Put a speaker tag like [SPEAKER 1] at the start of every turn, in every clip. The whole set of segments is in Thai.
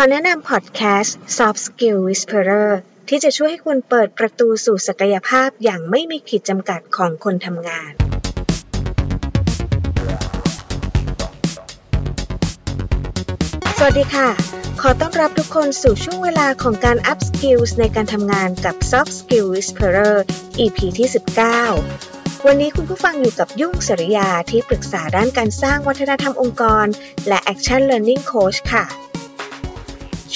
[SPEAKER 1] อแนะนำพอดแคสต์ Soft Skill Whisperer ที่จะช่วยให้คุณเปิดประตูสู่ศักยภาพอย่างไม่มีขีดจำกัดของคนทำงาน สวัสดีค่ะ ขอต้อนรับทุกคนสู่ช่วงเวลาของการ Up Skills ในการทำงานกับ Soft Skill Whisperer EP ที่ 19วันนี้คุณผู้ฟังอยู่กับยุ่งสริยาที่ปรึกษาด้านการสร้างวัฒนธรรมองค์กร และ Action Learning Coach ค่ะ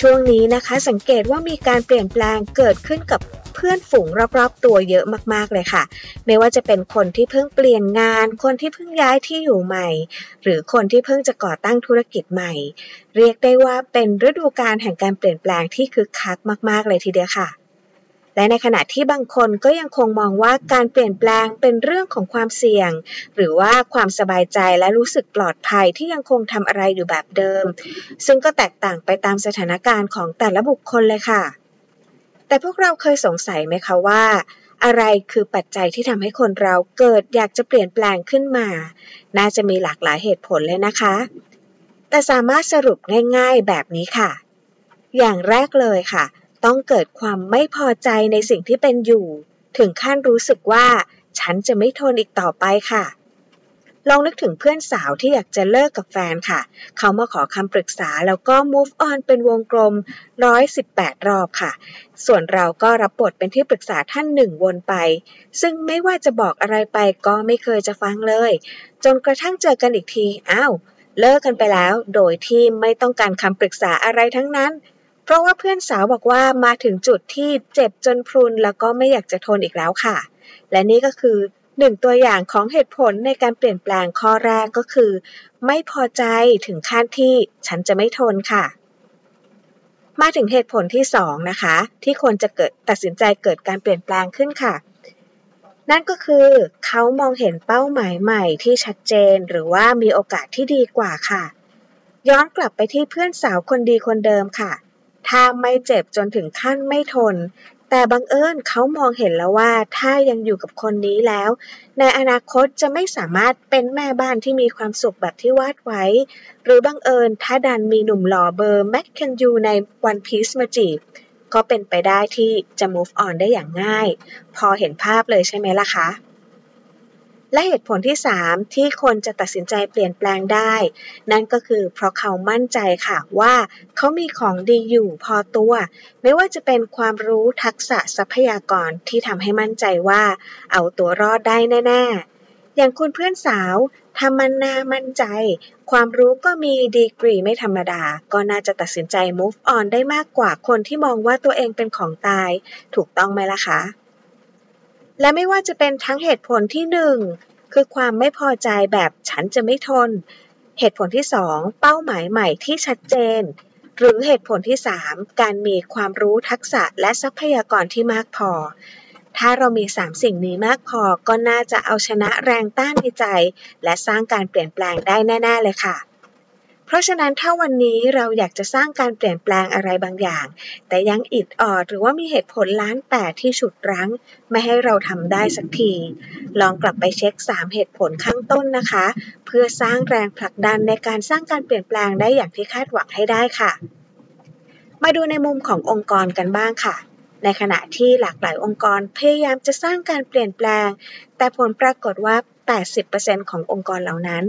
[SPEAKER 1] ช่วงนี้นะคะ สังเกตว่ามีการเปลี่ยนแปลงเกิดขึ้นกับเพื่อนฝูงรอบๆตัวเยอะมากๆเลยค่ะ ไม่ว่าจะเป็นคนที่เพิ่งเปลี่ยนงาน คนที่เพิ่งย้ายที่อยู่ใหม่ หรือคนที่เพิ่งจะก่อตั้งธุรกิจใหม่ เรียกได้ว่าเป็นฤดูกาลแห่งการเปลี่ยนแปลงที่คึกคักมาก ๆ เลยทีเดียวค่ะ และในขณะที่บางคนก็ยังคงมองว่าการเปลี่ยนแปลงเป็นเรื่องของความเสี่ยง หรือว่าความสบายใจและรู้สึกปลอดภัยที่ยังคงทำอะไรอยู่แบบเดิม ซึ่งก็แตกต่างไปตามสถานการณ์ของแต่ละบุคคลเลยค่ะ แต่พวกเราเคยสงสัยไหมคะว่าอะไรคือปัจจัยที่ทำให้คนเราเกิดอยากจะเปลี่ยนแปลงขึ้นมา น่าจะมีหลากหลายเหตุผลเลยนะคะ แต่สามารถสรุปง่ายๆแบบนี้ค่ะ อย่างแรกเลยค่ะ ต้องเกิดความไม่พอใจในสิ่งที่เป็นอยู่ ถึงขั้นรู้สึกว่า ฉันจะไม่ทนอีกต่อไปค่ะ ลองนึกถึงเพื่อนสาวที่อยากจะเลิกกับแฟนค่ะ เขามาขอคำปรึกษาแล้วก็ move on เป็นวงกลม 118 รอบค่ะ ส่วนเราก็รับบทเป็นที่ปรึกษาท่านหนึ่งวนไป ซึ่งไม่ว่าจะบอกอะไรไปก็ไม่เคยจะฟังเลย จนกระทั่งเจอกันอีกทีอ้าวเลิกกันไปแล้ว โดยที่ไม่ต้องการคำปรึกษาอะไรทั้งนั้น เพราะว่าเพื่อนสาวบอกว่ามาถึงจุดที่เจ็บจนพรุนแล้วก็ไม่อยากจะทนอีกแล้วค่ะ และนี่ก็คือหนึ่งตัวอย่างของเหตุผลในการเปลี่ยนแปลงข้อแรกก็คือ ไม่พอใจถึงขั้นที่ฉันจะไม่ทนค่ะ มาถึงเหตุผลที่สองนะคะ ที่คนจะเกิดตัดสินใจเกิดการเปลี่ยนแปลงขึ้นค่ะ นั่นก็คือเขามองเห็นเป้าหมายใหม่ที่ชัดเจนหรือว่ามีโอกาสที่ดีกว่าค่ะ ย้อนกลับไปที่เพื่อนสาวคนดีคนเดิมค่ะ ถ้าไม่เจ็บจนถึงขั้นไม่ทน แต่บังเอิญเขามองเห็นแล้วว่า ถ้ายังอยู่กับคนนี้แล้ว ในอนาคตจะไม่สามารถเป็นแม่บ้านที่มีความสุขแบบที่วาดไว้ หรือบังเอิญถ้าดันมีหนุ่มหล่อเบอร์แมคเคนยูในวันพีซมาจีบก็เป็นไปได้ที่จะ move on ได้อย่างง่าย พอเห็นภาพเลยใช่ไหมล่ะคะ และเหตุผลที่ 3 ที่คนจะตัดสินใจเปลี่ยนแปลงได้ นั่นก็คือเพราะเขามั่นใจค่ะว่าเขามีของดีอยู่พอตัว ไม่ว่าจะเป็นความรู้ทักษะทรัพยากรที่ทำให้มั่นใจว่า เอาตัวรอดได้แน่ ๆ อย่างคุณเพื่อนสาวทำมันนามั่นใจ ความรู้ก็มีดีกรีไม่ธรรมดา ก็น่าจะตัดสินใจ move on ได้มากกว่าคนที่มองว่าตัวเองเป็นของตาย ถูกต้องไหมล่ะคะ และไม่ว่าจะเป็นทั้งเหตุผลที่หนึ่งคือความไม่พอใจแบบฉันจะไม่ทน เหตุผลที่สองเป้าหมายใหม่ที่ชัดเจน หรือเหตุผลที่สามการมีความรู้ทักษะและทรัพยากรที่มากพอ ถ้าเรามีสามสิ่งนี้มากพอก็น่าจะเอาชนะแรงต้านในใจ และสร้างการเปลี่ยนแปลงได้แน่ ๆ เลยค่ะ ราะฉะนั้นถ้าวันนี้เราอยากจะสร้างการเปลี่ยนแปลงอะไรบางอย่าง แต่ยังอิดออดหรือว่ามีเหตุผลล้านแปดที่ฉุดรั้ง ไม่ให้เราทำได้สักที ลองกลับไปเช็ค 3 เหตุผลข้างต้นนะคะ เพื่อสร้างแรงผลักดันในการสร้างการเปลี่ยนแปลงได้อย่างที่คาดหวังให้ได้ค่ะ มาดูในมุมขององค์กรกันบ้างค่ะในขณะที่หลากหลายองค์กรพยายามจะสร้างการเปลี่ยนแปลง แต่ผลปรากฏว่า80%ขององค์กรเหล่านั้น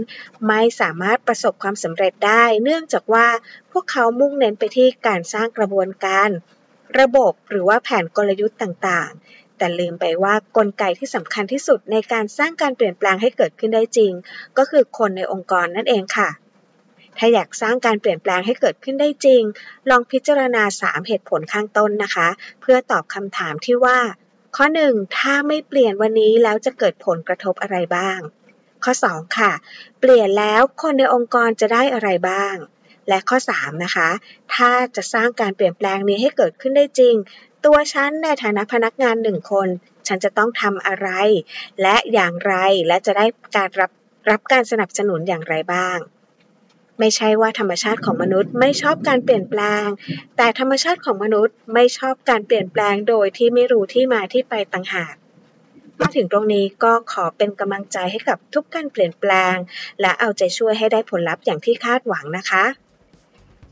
[SPEAKER 1] ไม่สามารถประสบความสำเร็จได้ เนื่องจากว่าพวกเขามุ่งเน้นไปที่การสร้างกระบวนการ ระบบหรือว่าแผนกลยุทธ์ต่างๆ แต่ลืมไปว่ากลไกที่สำคัญที่สุดในการสร้างการเปลี่ยนแปลงให้เกิดขึ้นได้จริง ก็คือคนในองค์กรนั่นเองค่ะ ถ้าอยากสร้างการเปลี่ยนแปลงให้เกิดขึ้นได้จริง ลองพิจารณา 3 เหตุผลข้างต้นนะคะ เพื่อตอบคำถามที่ว่า ข้อ 1 ถ้าไม่เปลี่ยนวันนี้แล้วจะเกิดผลกระทบอะไรบ้าง ข้อ 2 ค่ะ เปลี่ยนแล้วคนในองค์กรจะได้อะไรบ้าง และข้อ 3 นะคะ ถ้าจะสร้างการเปลี่ยนแปลงนี้ให้เกิดขึ้นได้จริง ตัวฉันในฐานะพนักงานหนึ่งคน ฉันจะต้องทำอะไร และอย่างไรและจะได้การรับรับการสนับสนุนอย่างไรบ้าง ไม่ใช่ว่าธรรมชาติของมนุษย์ไม่ชอบการเปลี่ยนแปลง แต่ธรรมชาติของมนุษย์ไม่ชอบการเปลี่ยนแปลงโดยที่ไม่รู้ที่มาที่ไปต่างหากมาถึงตรงนี้ก็ขอเป็นกำลังใจให้กับทุกการเปลี่ยนแปลง และเอาใจช่วยให้ได้ผลลัพธ์อย่างที่คาดหวังนะคะ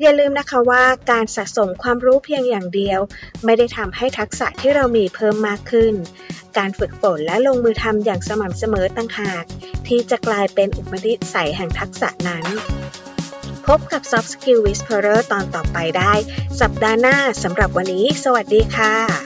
[SPEAKER 1] อย่าลืมนะคะว่าการสะสมความรู้เพียงอย่างเดียว ไม่ได้ทำให้ทักษะที่เรามีเพิ่มมากขึ้น การฝึกฝนและลงมือทำอย่างสม่ำเสมอต่างหาก ที่จะกลายเป็นอุปนิสัยแห่งทักษะนั้น พบกับ Soft Skill Whisperer ตอนต่อไปได้ สัปดาห์หน้าสำหรับวันนี้ สวัสดีค่ะ